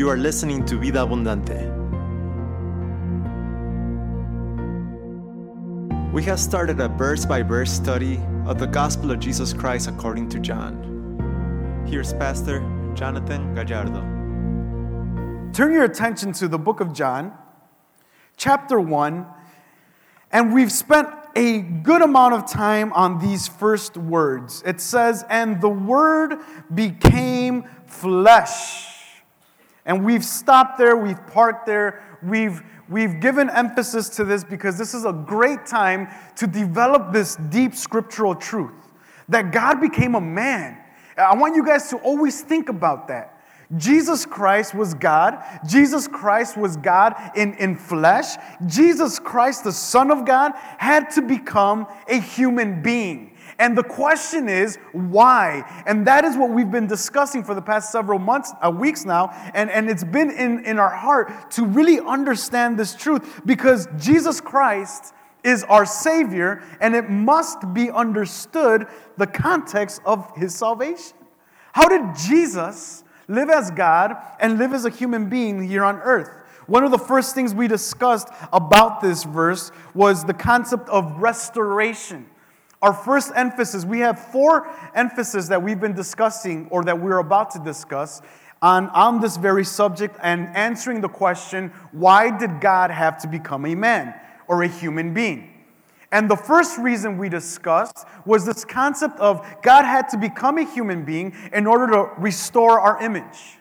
You are listening to Vida Abundante. We have started a verse by verse study of the Gospel of Jesus Christ according to John. Here's Pastor Jonathan Gallardo. Turn your attention to the book of John, chapter 1, and we've spent a good amount of time on these first words. It says, And the Word became flesh. And we've stopped there, we've parked there, we've, we've given emphasis to this because this is a great time to develop this deep scriptural truth that God became a man. I want you guys to always think about that. Jesus Christ was God. Jesus Christ was God in, in flesh. Jesus Christ, the Son of God, had to become a human being. And the question is, why? And that is what we've been discussing for the past several months, uh, weeks now. And, and it's been in, in our heart to really understand this truth because Jesus Christ is our Savior, and it must be understood the context of His salvation. How did Jesus live as God and live as a human being here on earth? One of the first things we discussed about this verse was the concept of restoration. Our first emphasis, we have four emphases that we've been discussing or that we're about to discuss on, on this very subject and answering the question why did God have to become a man or a human being? And the first reason we discussed was this concept of God had to become a human being in order to restore our image.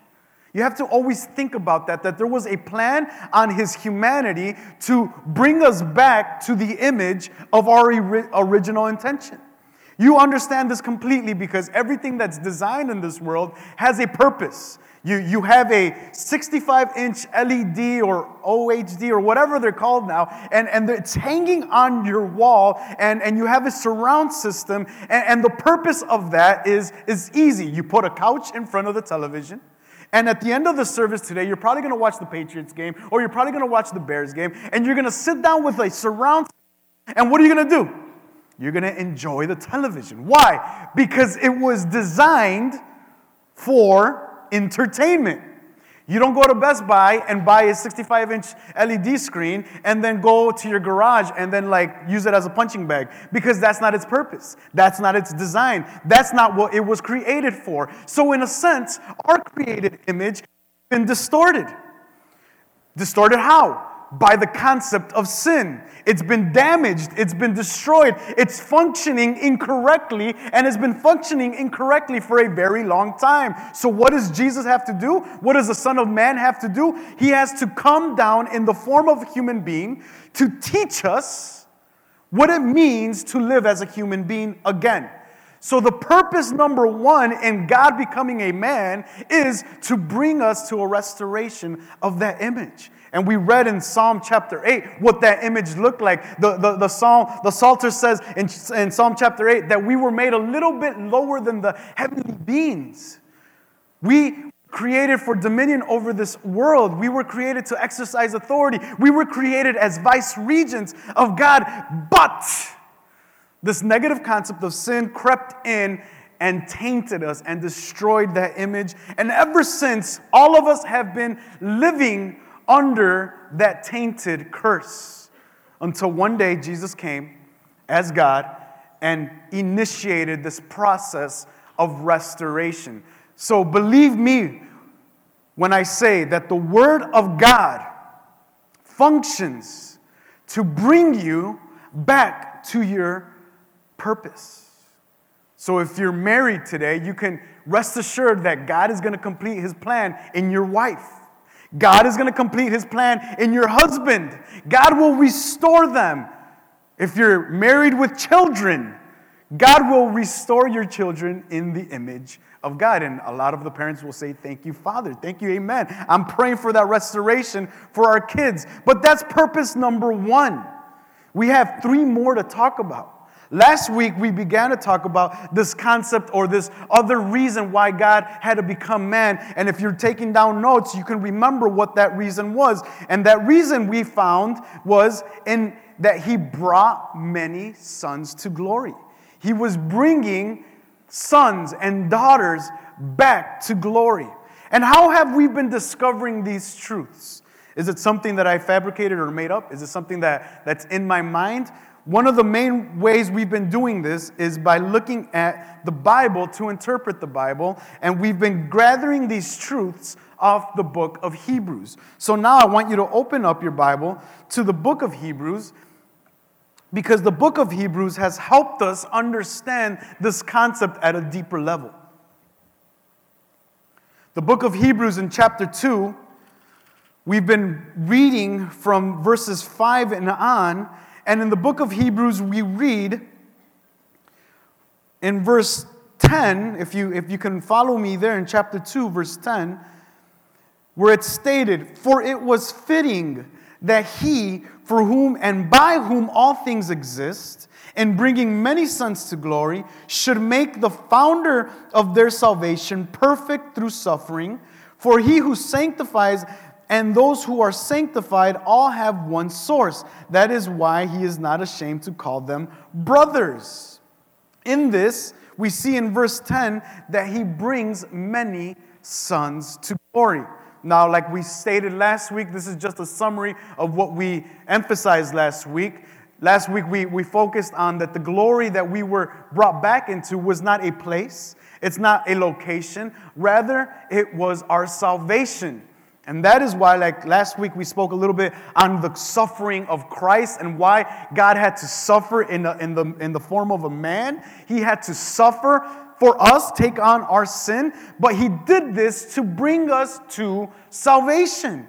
You have to always think about that, that there was a plan on his humanity to bring us back to the image of our original intention. You understand this completely because everything that's designed in this world has a purpose. You, you have a 65 inch LED or OHD or whatever they're called now, and, and it's hanging on your wall, and, and you have a surround system, and, and the purpose of that is, is easy. You put a couch in front of the television, and at the end of the service today, you're probably going to watch the Patriots game or you're probably going to watch the Bears game and you're going to sit down with a surround. And what are you going to do? You're going to enjoy the television. Why? Because it was designed for entertainment. You don't go to Best Buy and buy a 65 inch LED screen and then go to your garage and then like use it as a punching bag because that's not its purpose. That's not its design. That's not what it was created for. So, in a sense, our created image has been distorted. Distorted how? By the concept of sin. It's been damaged, it's been destroyed, it's functioning incorrectly, and has been functioning incorrectly for a very long time. So, what does Jesus have to do? What does the Son of Man have to do? He has to come down in the form of a human being to teach us what it means to live as a human being again. So, the purpose number one in God becoming a man is to bring us to a restoration of that image. And we read in Psalm chapter 8 what that image looked like. The, the, the, Psalm, the Psalter says in, in Psalm chapter 8 that we were made a little bit lower than the heavenly beings. We created for dominion over this world. We were created to exercise authority. We were created as vice regents of God. But this negative concept of sin crept in and tainted us and destroyed that image. And ever since, all of us have been living under that tainted curse until one day Jesus came as God and initiated this process of restoration. So believe me when I say that the Word of God functions to bring you back to your purpose. So if you're married today, you can rest assured that God is going to complete His plan in your wife. God is going to complete his plan in your husband. God will restore them. If you're married with children, God will restore your children in the image of God. And a lot of the parents will say, Thank you, Father. Thank you, Amen. I'm praying for that restoration for our kids. But that's purpose number one. We have three more to talk about. Last week, we began to talk about this concept or this other reason why God had to become man. And if you're taking down notes, you can remember what that reason was. And that reason we found was in that he brought many sons to glory. He was bringing sons and daughters back to glory. And how have we been discovering these truths? Is it something that I fabricated or made up? Is it something that, that's in my mind? One of the main ways we've been doing this is by looking at the Bible to interpret the Bible, and we've been gathering these truths off the book of Hebrews. So now I want you to open up your Bible to the book of Hebrews because the book of Hebrews has helped us understand this concept at a deeper level. The book of Hebrews in chapter 2, we've been reading from verses 5 and on, and in the book of Hebrews, we read in verse 10, if you, if you can follow me there in chapter 2, verse 10, where it's stated, For it was fitting that he, for whom and by whom all things exist, in bringing many sons to glory, should make the founder of their salvation perfect through suffering. For he who sanctifies and those who are sanctified all have one source. That is why he is not ashamed to call them brothers. In this, we see in verse 10 that he brings many sons to glory. Now, like we stated last week, this is just a summary of what we emphasized last week. Last week, we, we focused on that the glory that we were brought back into was not a place, it's not a location, rather, it was our salvation. And that is why, like last week, we spoke a little bit on the suffering of Christ and why God had to suffer in the, in the, in the form of a man. He had to suffer for us, take on our sin, but He did this to bring us to salvation.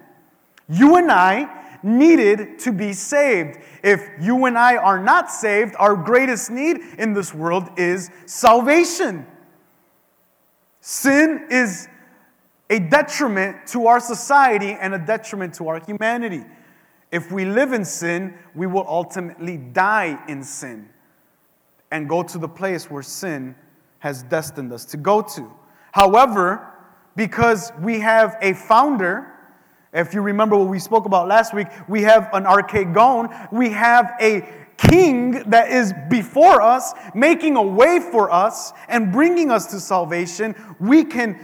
You and I needed to be saved. If you and I are not saved, our greatest need in this world is salvation. Sin is a detriment to our society and a detriment to our humanity. If we live in sin, we will ultimately die in sin and go to the place where sin has destined us to go to. However, because we have a founder, if you remember what we spoke about last week, we have an archegon, we have a king that is before us, making a way for us and bringing us to salvation. We can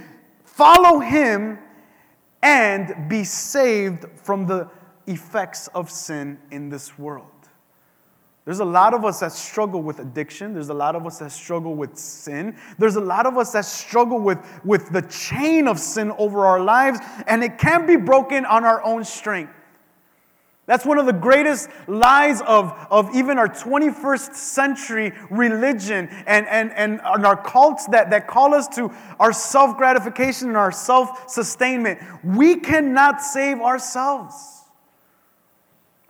follow him and be saved from the effects of sin in this world. There's a lot of us that struggle with addiction. There's a lot of us that struggle with sin. There's a lot of us that struggle with, with the chain of sin over our lives, and it can't be broken on our own strength. That's one of the greatest lies of, of even our 21st century religion and, and, and, and our cults that, that call us to our self gratification and our self sustainment. We cannot save ourselves.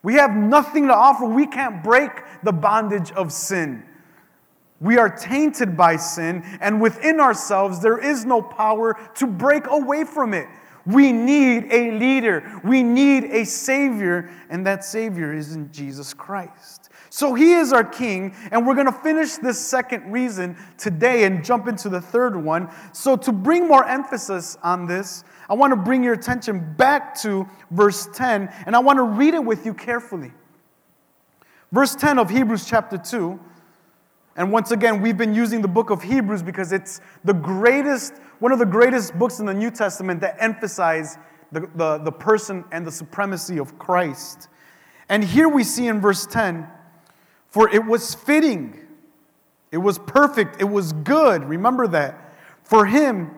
We have nothing to offer. We can't break the bondage of sin. We are tainted by sin, and within ourselves, there is no power to break away from it. We need a leader, we need a Savior, and that Savior is in Jesus Christ. So He is our King, and we're going to finish this second reason today and jump into the third one. So, to bring more emphasis on this, I want to bring your attention back to verse 10, and I want to read it with you carefully. Verse 10 of Hebrews chapter 2. And once again, we've been using the book of Hebrews because it's the greatest, one of the greatest books in the New Testament that emphasize the, the, the person and the supremacy of Christ. And here we see in verse 10 for it was fitting, it was perfect, it was good. Remember that. For him,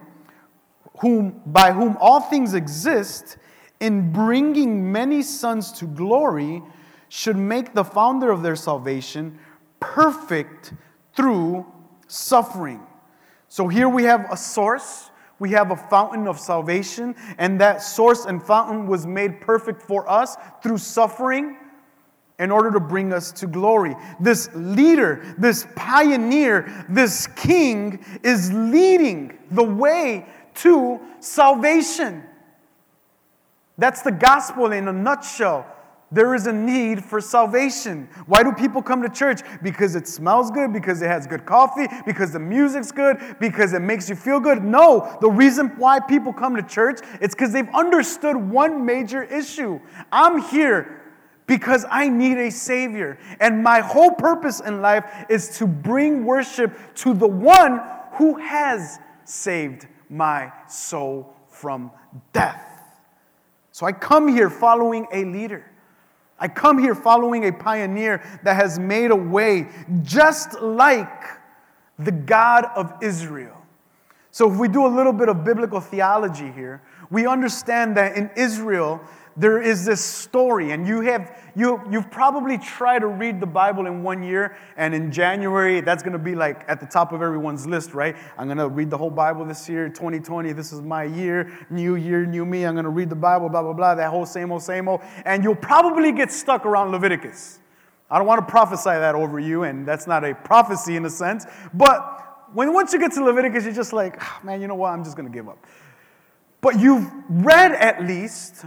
whom, by whom all things exist, in bringing many sons to glory, should make the founder of their salvation perfect through suffering. So here we have a source, we have a fountain of salvation, and that source and fountain was made perfect for us through suffering in order to bring us to glory. This leader, this pioneer, this king is leading the way to salvation. That's the gospel in a nutshell. There is a need for salvation. Why do people come to church? Because it smells good, because it has good coffee, because the music's good, because it makes you feel good? No, the reason why people come to church is because they've understood one major issue. I'm here because I need a Savior. And my whole purpose in life is to bring worship to the one who has saved my soul from death. So I come here following a leader. I come here following a pioneer that has made a way just like the God of Israel. So, if we do a little bit of biblical theology here, we understand that in Israel, there is this story, and you have you you've probably tried to read the Bible in one year, and in January that's going to be like at the top of everyone's list, right? I'm going to read the whole Bible this year, 2020. This is my year, new year, new me. I'm going to read the Bible, blah blah blah. That whole same old same old, and you'll probably get stuck around Leviticus. I don't want to prophesy that over you, and that's not a prophecy in a sense, but when once you get to Leviticus, you're just like, oh, man, you know what? I'm just going to give up. But you've read at least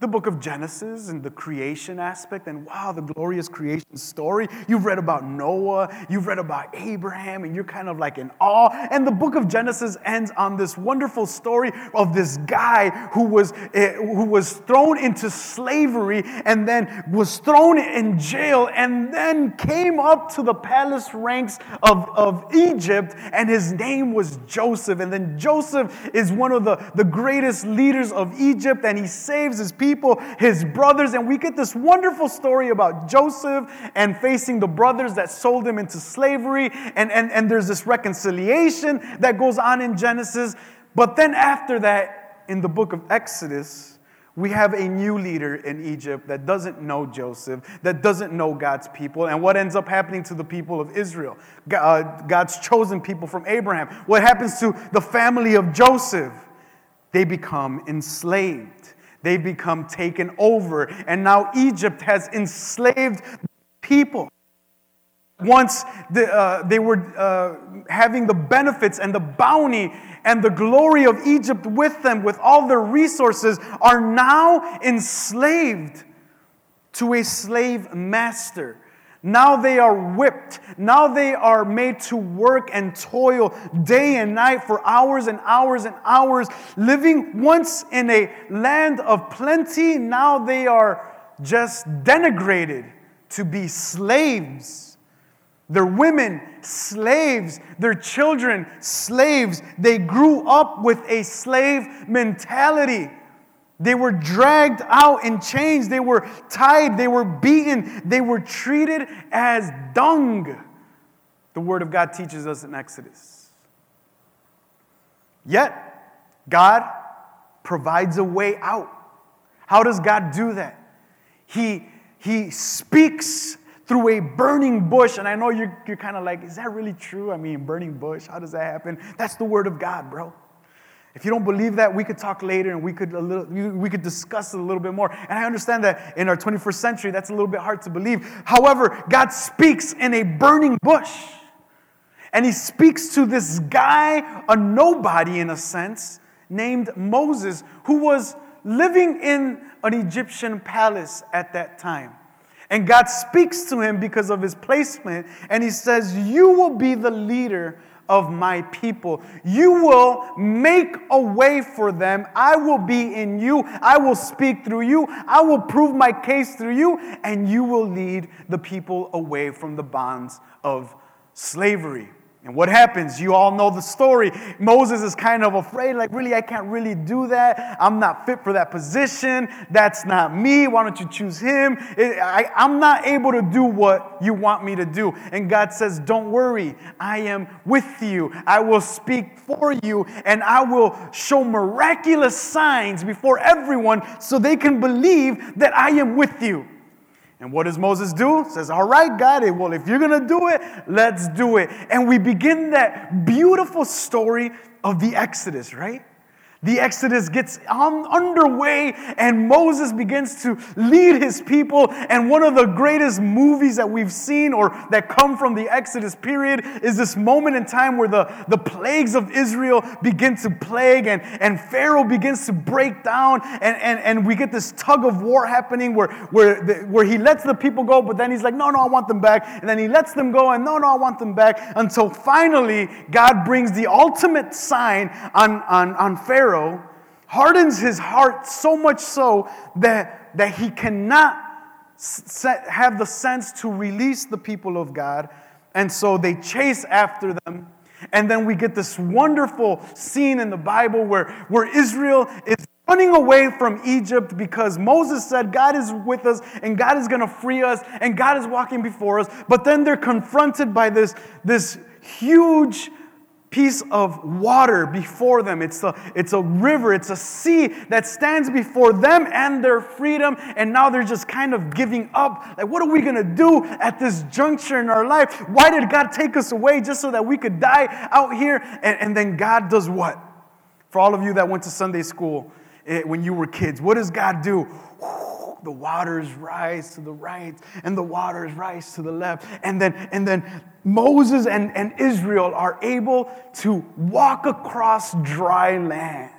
the book of Genesis and the creation aspect, and wow, the glorious creation story. You've read about Noah, you've read about Abraham, and you're kind of like in awe. And the book of Genesis ends on this wonderful story of this guy who was, uh, who was thrown into slavery and then was thrown in jail and then came up to the palace ranks of, of Egypt, and his name was Joseph. And then Joseph is one of the, the greatest leaders of Egypt, and he saves his people people, his brothers, and we get this wonderful story about Joseph and facing the brothers that sold him into slavery. And, and, and there's this reconciliation that goes on in Genesis. But then after that, in the book of Exodus, we have a new leader in Egypt that doesn't know Joseph, that doesn't know God's people. And what ends up happening to the people of Israel? Uh, God's chosen people from Abraham. What happens to the family of Joseph? They become enslaved. They become taken over. And now Egypt has enslaved people. Once the, uh, they were uh, having the benefits and the bounty and the glory of Egypt with them, with all their resources, are now enslaved to a slave master. Now they are whipped. Now they are made to work and toil day and night for hours and hours and hours, living once in a land of plenty. Now they are just denigrated to be slaves. Their women, slaves. Their children, slaves. They grew up with a slave mentality. They were dragged out in chains. They were tied. They were beaten. They were treated as dung. The Word of God teaches us in Exodus. Yet, God provides a way out. How does God do that? He, he speaks through a burning bush. And I know you're, you're kind of like, is that really true? I mean, burning bush, how does that happen? That's the Word of God, bro. If you don't believe that, we could talk later and we could, a little, we could discuss it a little bit more. And I understand that in our 21st century, that's a little bit hard to believe. However, God speaks in a burning bush. And he speaks to this guy, a nobody in a sense, named Moses, who was living in an Egyptian palace at that time. And God speaks to him because of his placement, and he says, You will be the leader of my people. You will make a way for them. I will be in you. I will speak through you. I will prove my case through you, and you will lead the people away from the bonds of slavery. And what happens? You all know the story. Moses is kind of afraid, like, really, I can't really do that. I'm not fit for that position. That's not me. Why don't you choose him? I, I'm not able to do what you want me to do. And God says, Don't worry. I am with you. I will speak for you, and I will show miraculous signs before everyone so they can believe that I am with you. And what does Moses do? Says, All right, God, well, if you're going to do it, let's do it. And we begin that beautiful story of the Exodus, right? The Exodus gets on, underway, and Moses begins to lead his people. And one of the greatest movies that we've seen or that come from the Exodus period is this moment in time where the, the plagues of Israel begin to plague, and, and Pharaoh begins to break down, and, and, and we get this tug of war happening where, where, the, where he lets the people go, but then he's like, No, no, I want them back. And then he lets them go, and no, no, I want them back. Until finally, God brings the ultimate sign on, on, on Pharaoh Pharaoh hardens his heart so much so that, that he cannot set, have the sense to release the people of God. And so they chase after them. And then we get this wonderful scene in the Bible where, where Israel is running away from Egypt because Moses said, God is with us and God is going to free us and God is walking before us. But then they're confronted by this, this huge piece of water before them. It's a, it's a river, it's a sea that stands before them and their freedom. And now they're just kind of giving up. Like, what are we going to do at this juncture in our life? Why did God take us away just so that we could die out here? And, and then God does what? For all of you that went to Sunday school eh, when you were kids, what does God do? The waters rise to the right and the waters rise to the left. And then, and then Moses and, and Israel are able to walk across dry land.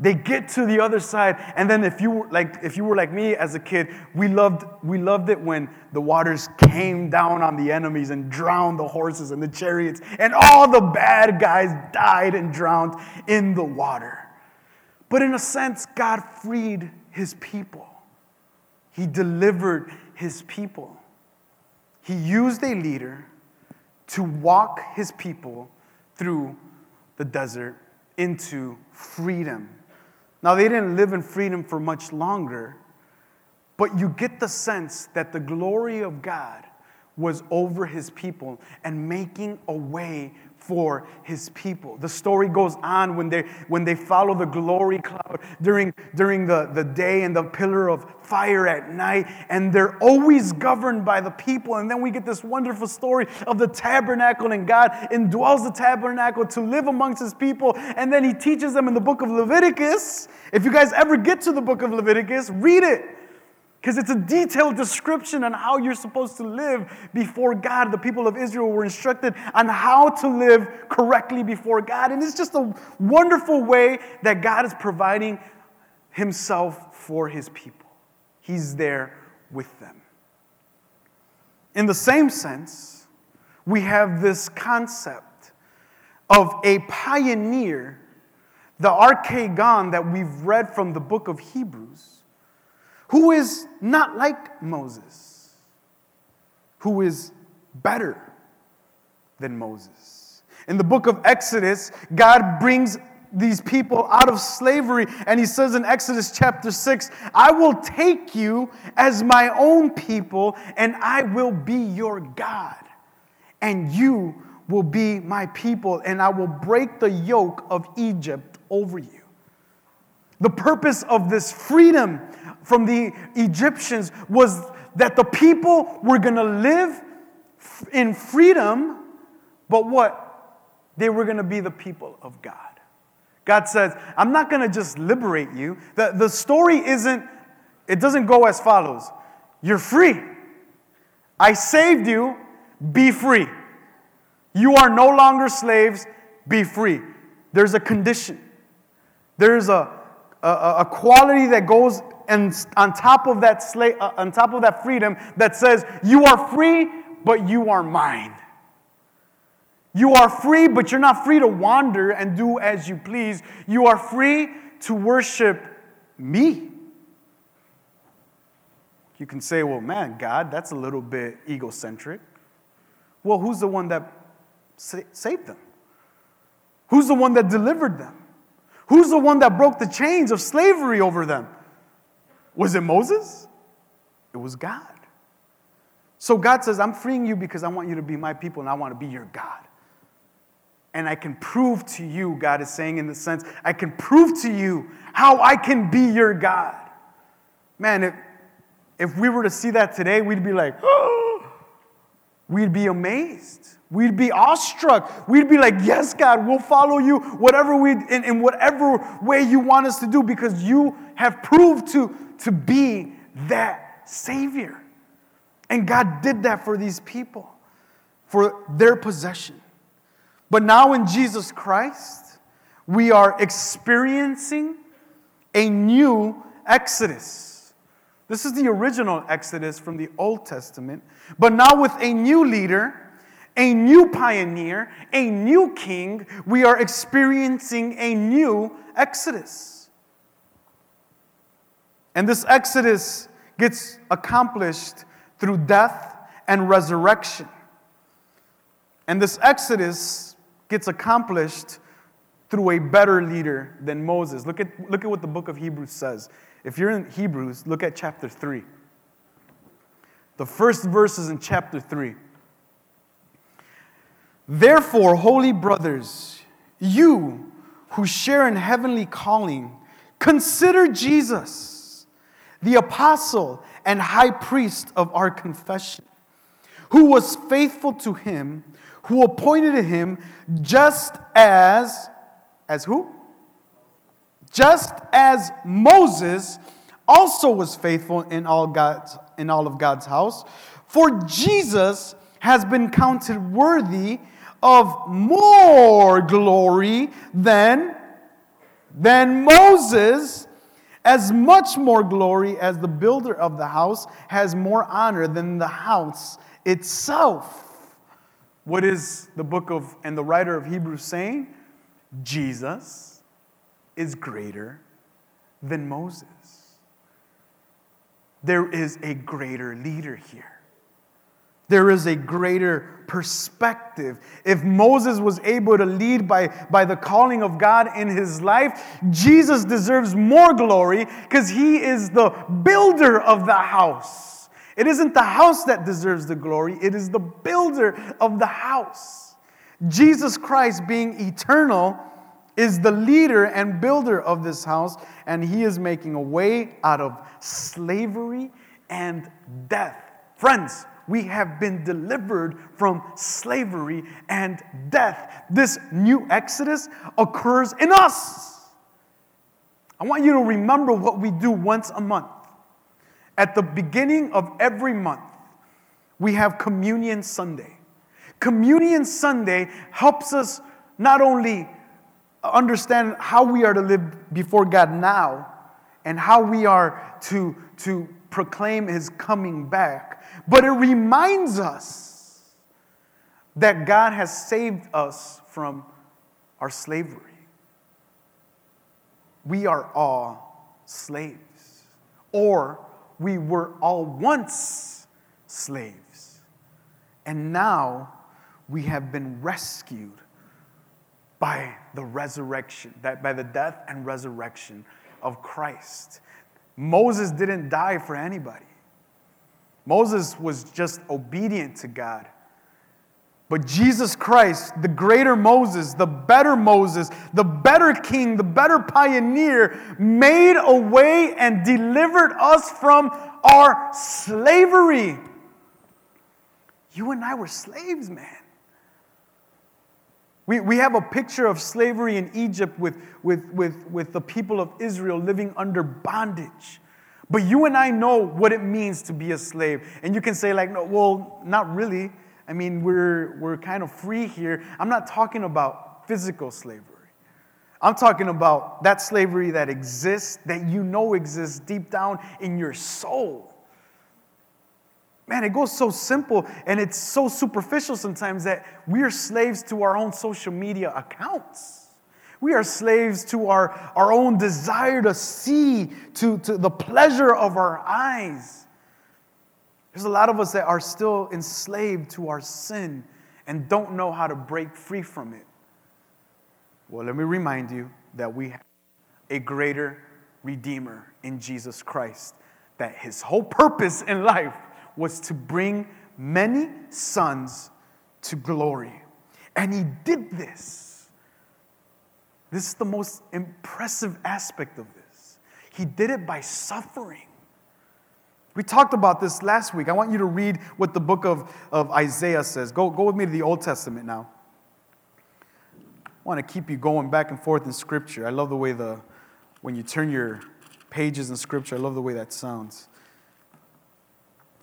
They get to the other side, and then if you were like if you were like me as a kid, we loved we loved it when the waters came down on the enemies and drowned the horses and the chariots, and all the bad guys died and drowned in the water. But in a sense, God freed his people. He delivered his people. He used a leader to walk his people through the desert into freedom. Now, they didn't live in freedom for much longer, but you get the sense that the glory of God was over his people and making a way for his people. The story goes on when they, when they follow the glory cloud during, during the, the day and the pillar of fire at night, and they're always governed by the people. And then we get this wonderful story of the tabernacle, and God indwells the tabernacle to live amongst his people. And then he teaches them in the book of Leviticus. If you guys ever get to the book of Leviticus, read it. Because it's a detailed description on how you're supposed to live before God. The people of Israel were instructed on how to live correctly before God. And it's just a wonderful way that God is providing Himself for His people. He's there with them. In the same sense, we have this concept of a pioneer, the archegon that we've read from the book of Hebrews who is not like Moses, who is better than Moses. In the book of Exodus, God brings these people out of slavery, and he says in Exodus chapter 6, I will take you as my own people, and I will be your God, and you will be my people, and I will break the yoke of Egypt over you. The purpose of this freedom from the Egyptians was that the people were going to live in freedom, but what? They were going to be the people of God. God says, I'm not going to just liberate you. The, the story isn't, it doesn't go as follows You're free. I saved you, be free. You are no longer slaves, be free. There's a condition, there's a, a, a quality that goes and on top of that slave, uh, on top of that freedom that says you are free but you are mine. You are free but you're not free to wander and do as you please. You are free to worship me. You can say well man god that's a little bit egocentric. Well who's the one that saved them? Who's the one that delivered them? Who's the one that broke the chains of slavery over them was it Moses? It was God. So God says, I'm freeing you because I want you to be my people and I want to be your God. And I can prove to you, God is saying in the sense, I can prove to you how I can be your God. Man, if, if we were to see that today, we'd be like, oh, we'd be amazed. We'd be awestruck. We'd be like, Yes, God, we'll follow you whatever we in, in whatever way you want us to do because you have proved to, to be that Savior. And God did that for these people, for their possession. But now in Jesus Christ, we are experiencing a new Exodus. This is the original Exodus from the Old Testament, but now with a new leader, a new pioneer, a new king, we are experiencing a new Exodus. And this exodus gets accomplished through death and resurrection. And this exodus gets accomplished through a better leader than Moses. Look at, look at what the book of Hebrews says. If you're in Hebrews, look at chapter 3. The first verses in chapter 3. Therefore, holy brothers, you who share in heavenly calling, consider Jesus, the apostle and high priest of our confession, who was faithful to him, who appointed him just as, as who? Just as Moses also was faithful in all God's in all of God's house. For Jesus has been counted worthy of more glory than, than Moses, as much more glory as the builder of the house has more honor than the house itself. What is the book of and the writer of Hebrews saying? Jesus is greater than Moses. There is a greater leader here. There is a greater perspective. If Moses was able to lead by, by the calling of God in his life, Jesus deserves more glory because he is the builder of the house. It isn't the house that deserves the glory, it is the builder of the house. Jesus Christ, being eternal, is the leader and builder of this house, and he is making a way out of slavery and death. Friends, we have been delivered from slavery and death. This new Exodus occurs in us. I want you to remember what we do once a month. At the beginning of every month, we have Communion Sunday. Communion Sunday helps us not only understand how we are to live before God now and how we are to, to proclaim His coming back, but it reminds us that God has saved us from our slavery. We are all slaves, or we were all once slaves. And now we have been rescued by the resurrection, that by the death and resurrection of Christ. Moses didn't die for anybody. Moses was just obedient to God. But Jesus Christ, the greater Moses, the better Moses, the better king, the better pioneer, made a way and delivered us from our slavery. You and I were slaves, man. We, we have a picture of slavery in Egypt with, with, with, with the people of Israel living under bondage. But you and I know what it means to be a slave. And you can say, like, no, well, not really. I mean, we're, we're kind of free here. I'm not talking about physical slavery. I'm talking about that slavery that exists, that you know exists deep down in your soul. Man, it goes so simple and it's so superficial sometimes that we are slaves to our own social media accounts. We are slaves to our, our own desire to see, to, to the pleasure of our eyes. There's a lot of us that are still enslaved to our sin and don't know how to break free from it. Well, let me remind you that we have a greater Redeemer in Jesus Christ, that his whole purpose in life was to bring many sons to glory. And he did this this is the most impressive aspect of this. He did it by suffering. We talked about this last week. I want you to read what the book of, of Isaiah says. Go, go with me to the Old Testament now. I want to keep you going back and forth in Scripture. I love the way the, when you turn your pages in Scripture, I love the way that sounds.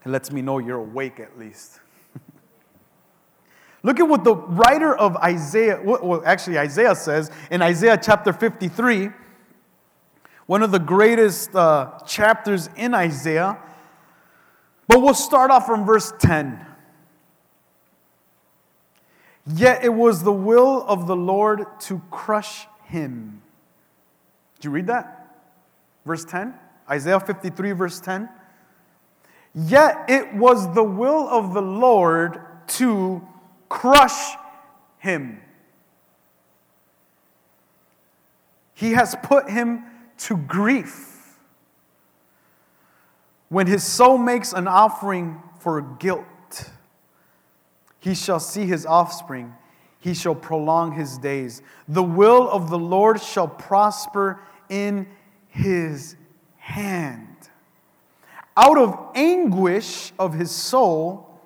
It lets me know you're awake at least. Look at what the writer of Isaiah, well, actually, Isaiah says in Isaiah chapter 53, one of the greatest uh, chapters in Isaiah. But we'll start off from verse 10. Yet it was the will of the Lord to crush him. Did you read that? Verse 10? Isaiah 53, verse 10. Yet it was the will of the Lord to crush him. He has put him to grief. When his soul makes an offering for guilt, he shall see his offspring, he shall prolong his days. The will of the Lord shall prosper in his hand. Out of anguish of his soul,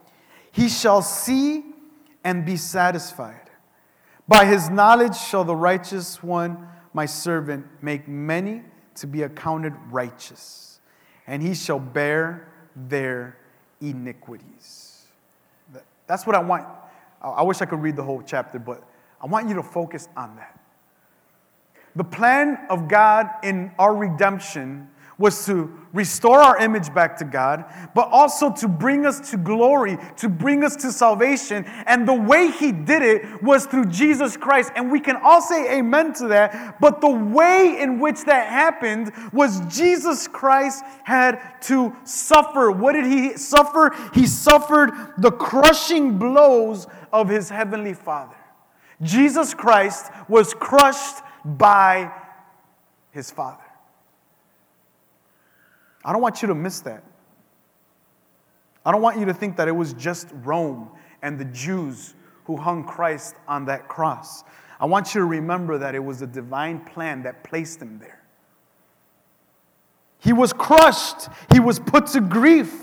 he shall see and be satisfied. By his knowledge shall the righteous one my servant, make many to be accounted righteous, and he shall bear their iniquities. That's what I want. I wish I could read the whole chapter, but I want you to focus on that. The plan of God in our redemption was to restore our image back to God, but also to bring us to glory, to bring us to salvation. And the way He did it was through Jesus Christ. And we can all say amen to that. But the way in which that happened was Jesus Christ had to suffer. What did He suffer? He suffered the crushing blows of His Heavenly Father. Jesus Christ was crushed by His Father. I don't want you to miss that. I don't want you to think that it was just Rome and the Jews who hung Christ on that cross. I want you to remember that it was a divine plan that placed him there. He was crushed, he was put to grief.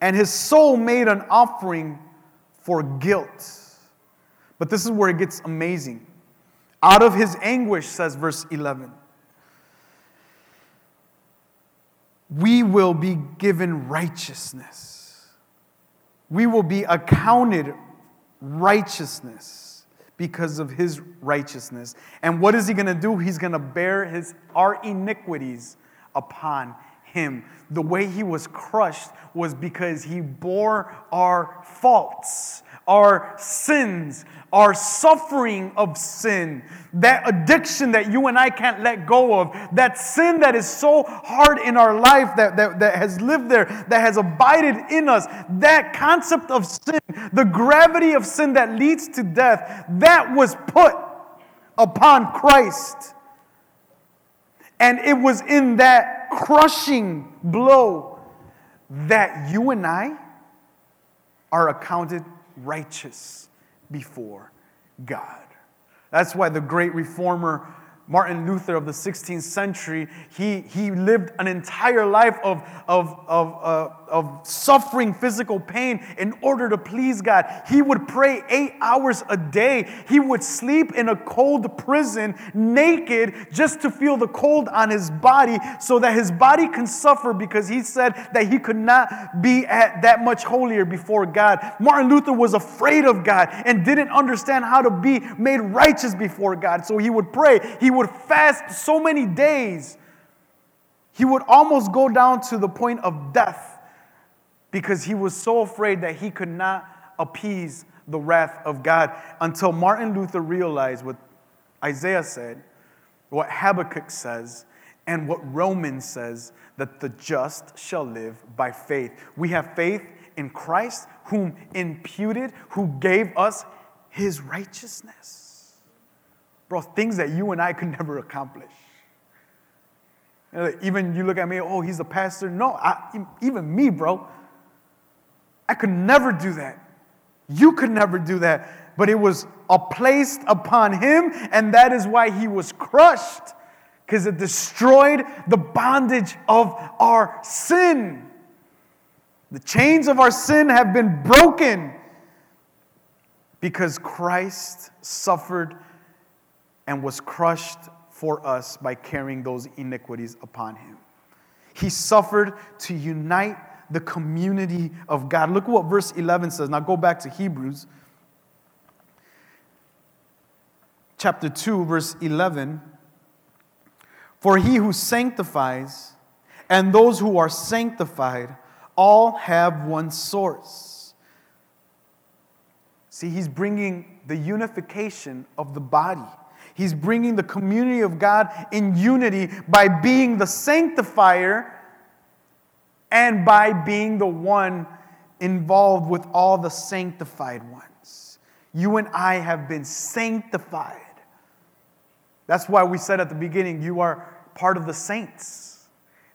And his soul made an offering for guilt. But this is where it gets amazing. Out of his anguish, says verse 11, we will be given righteousness. We will be accounted righteousness because of his righteousness. And what is he going to do? He's going to bear his our iniquities upon him. The way he was crushed was because he bore our faults our sins, our suffering of sin, that addiction that you and I can't let go of, that sin that is so hard in our life that, that, that has lived there, that has abided in us, that concept of sin, the gravity of sin that leads to death, that was put upon Christ. And it was in that crushing blow that you and I are accounted righteous before God. That's why the great reformer Martin Luther of the 16th century, he, he lived an entire life of, of, of, uh, of suffering physical pain in order to please God. He would pray eight hours a day. He would sleep in a cold prison naked just to feel the cold on his body so that his body can suffer because he said that he could not be at that much holier before God. Martin Luther was afraid of God and didn't understand how to be made righteous before God. So he would pray. He would fast so many days. He would almost go down to the point of death because he was so afraid that he could not appease the wrath of God until Martin Luther realized what Isaiah said, what Habakkuk says, and what Romans says that the just shall live by faith. We have faith in Christ, whom imputed, who gave us his righteousness. Bro, things that you and I could never accomplish. Even you look at me, oh, he's a pastor. No, I, even me, bro. I could never do that. You could never do that. But it was placed upon him, and that is why he was crushed, because it destroyed the bondage of our sin. The chains of our sin have been broken because Christ suffered and was crushed for us by carrying those iniquities upon him. He suffered to unite the community of God. Look what verse 11 says. Now go back to Hebrews chapter 2, verse 11. For he who sanctifies and those who are sanctified all have one source. See, he's bringing the unification of the body. He's bringing the community of God in unity by being the sanctifier and by being the one involved with all the sanctified ones. You and I have been sanctified That's why we said at the beginning, you are part of the saints.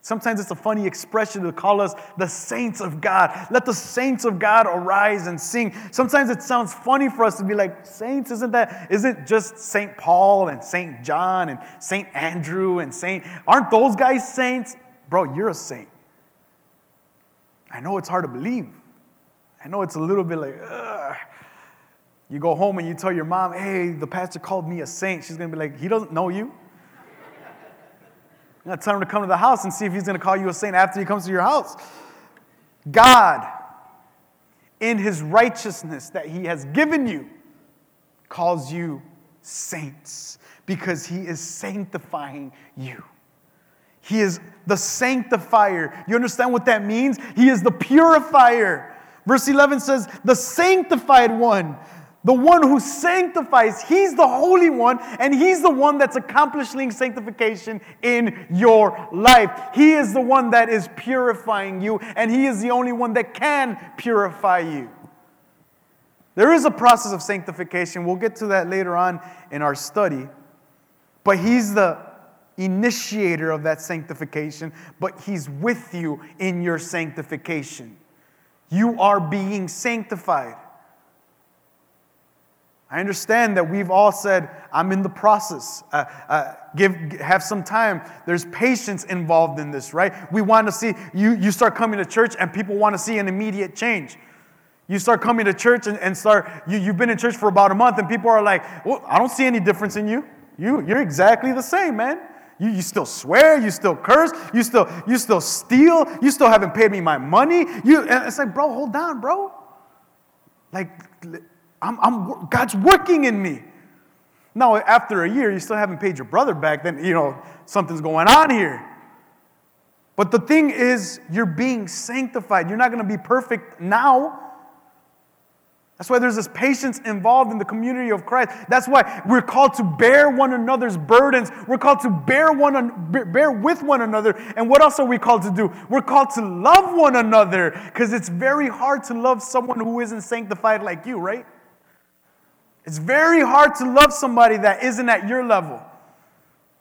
Sometimes it's a funny expression to call us the saints of God. Let the saints of God arise and sing. Sometimes it sounds funny for us to be like, saints, isn't that, isn't just St. Paul and St. John and St. Andrew and Saint, aren't those guys saints? Bro, you're a saint. I know it's hard to believe. I know it's a little bit like, ugh. You go home and you tell your mom, hey, the pastor called me a saint. She's going to be like, he doesn't know you. Tell him to come to the house and see if he's going to call you a saint after he comes to your house. God, in his righteousness that he has given you, calls you saints because he is sanctifying you. He is the sanctifier. You understand what that means? He is the purifier. Verse 11 says, the sanctified one the one who sanctifies, he's the Holy One, and he's the one that's accomplishing sanctification in your life. He is the one that is purifying you, and he is the only one that can purify you. There is a process of sanctification. We'll get to that later on in our study. But he's the initiator of that sanctification, but he's with you in your sanctification. You are being sanctified. I understand that we've all said, I'm in the process. Uh, uh, give, have some time. There's patience involved in this, right? We want to see, you, you start coming to church and people want to see an immediate change. You start coming to church and, and start, you, you've been in church for about a month and people are like, well, I don't see any difference in you. you you're exactly the same, man. You, you still swear, you still curse, you still, you still steal, you still haven't paid me my money. You, and it's like, bro, hold on, bro. Like, I'm, I'm, God's working in me. Now, after a year, you still haven't paid your brother back, then, you know, something's going on here. But the thing is, you're being sanctified. You're not going to be perfect now. That's why there's this patience involved in the community of Christ. That's why we're called to bear one another's burdens. We're called to bear one bear with one another. And what else are we called to do? We're called to love one another because it's very hard to love someone who isn't sanctified like you, right? It's very hard to love somebody that isn't at your level.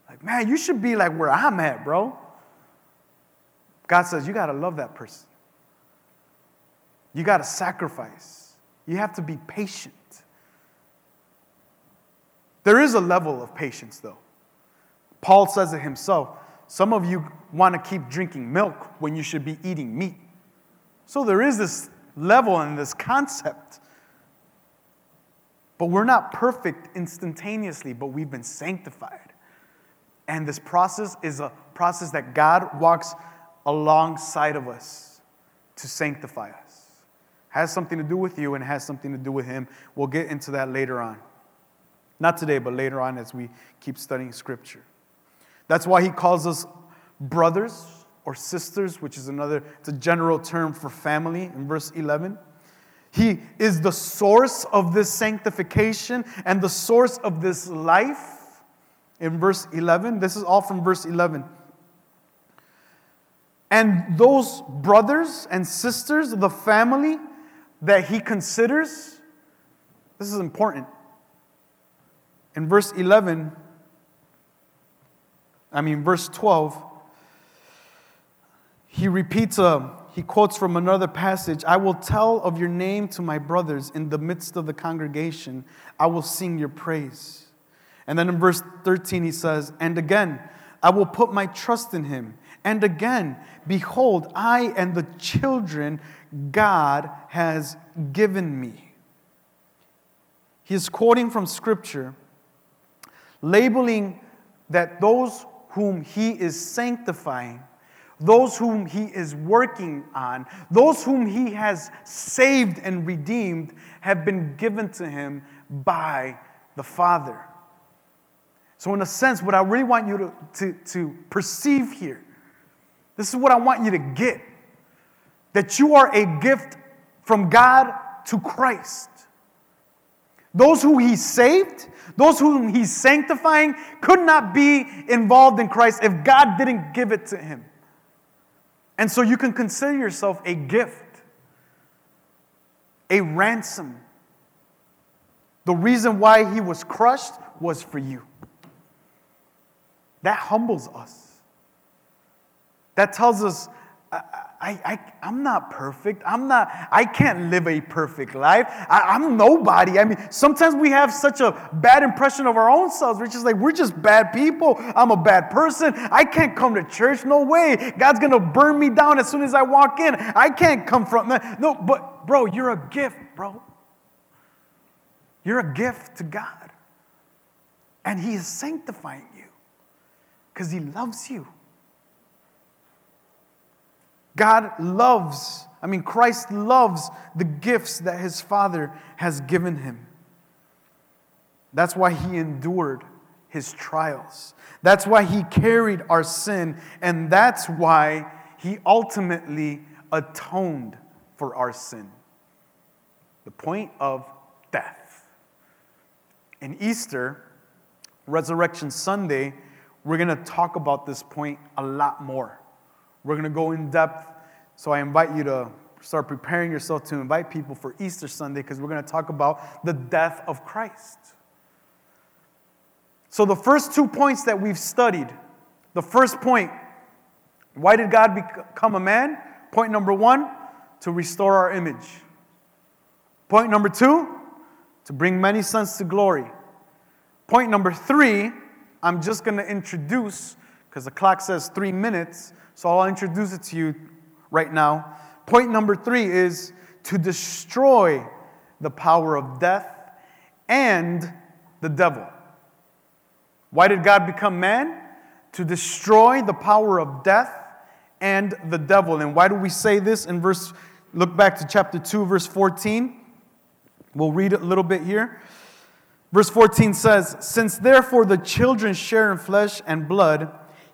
Like, man, you should be like where I'm at, bro. God says, you got to love that person. You got to sacrifice. You have to be patient. There is a level of patience, though. Paul says it himself. Some of you want to keep drinking milk when you should be eating meat. So there is this level and this concept but we're not perfect instantaneously, but we've been sanctified. And this process is a process that God walks alongside of us to sanctify us. Has something to do with you and has something to do with Him. We'll get into that later on. Not today, but later on as we keep studying Scripture. That's why He calls us brothers or sisters, which is another, it's a general term for family in verse 11. He is the source of this sanctification and the source of this life. In verse 11, this is all from verse 11. And those brothers and sisters, of the family that he considers, this is important. In verse 11, I mean, verse 12, he repeats a he quotes from another passage I will tell of your name to my brothers in the midst of the congregation. I will sing your praise. And then in verse 13, he says, And again, I will put my trust in him. And again, behold, I and the children God has given me. He is quoting from scripture, labeling that those whom he is sanctifying those whom he is working on, those whom he has saved and redeemed, have been given to him by the Father. So, in a sense, what I really want you to, to, to perceive here, this is what I want you to get that you are a gift from God to Christ. Those who he saved, those whom he's sanctifying, could not be involved in Christ if God didn't give it to him. And so you can consider yourself a gift, a ransom. The reason why he was crushed was for you. that humbles us. That tells us, uh, I, I, I, am not perfect. I'm not, I can't live a perfect life. I, am nobody. I mean, sometimes we have such a bad impression of our own selves. We're just like, we're just bad people. I'm a bad person. I can't come to church. No way. God's going to burn me down as soon as I walk in. I can't come from that. No, but bro, you're a gift, bro. You're a gift to God. And He is sanctifying you because He loves you. God loves, I mean, Christ loves the gifts that his Father has given him. That's why he endured his trials. That's why he carried our sin. And that's why he ultimately atoned for our sin. The point of death. In Easter, Resurrection Sunday, we're going to talk about this point a lot more. We're going to go in depth. So I invite you to start preparing yourself to invite people for Easter Sunday because we're going to talk about the death of Christ. So, the first two points that we've studied the first point, why did God become a man? Point number one, to restore our image. Point number two, to bring many sons to glory. Point number three, I'm just going to introduce, because the clock says three minutes, so I'll introduce it to you right now. Point number three is to destroy the power of death and the devil. Why did God become man? To destroy the power of death and the devil. And why do we say this in verse, look back to chapter 2, verse 14. We'll read a little bit here. Verse 14 says, Since therefore the children share in flesh and blood,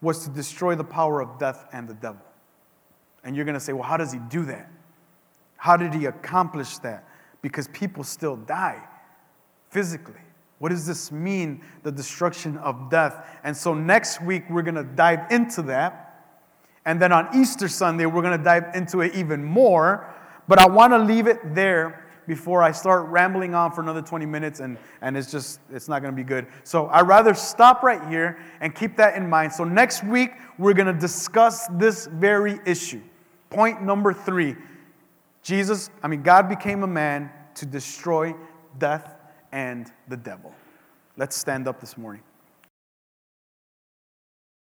was to destroy the power of death and the devil. And you're going to say, well, how does he do that? How did he accomplish that? Because people still die physically. What does this mean, the destruction of death? And so next week, we're going to dive into that. And then on Easter Sunday, we're going to dive into it even more. But I want to leave it there before I start rambling on for another 20 minutes and, and it's just, it's not going to be good. So I'd rather stop right here and keep that in mind. So next week, we're going to discuss this very issue. Point number three Jesus, I mean, God became a man to destroy death and the devil. Let's stand up this morning.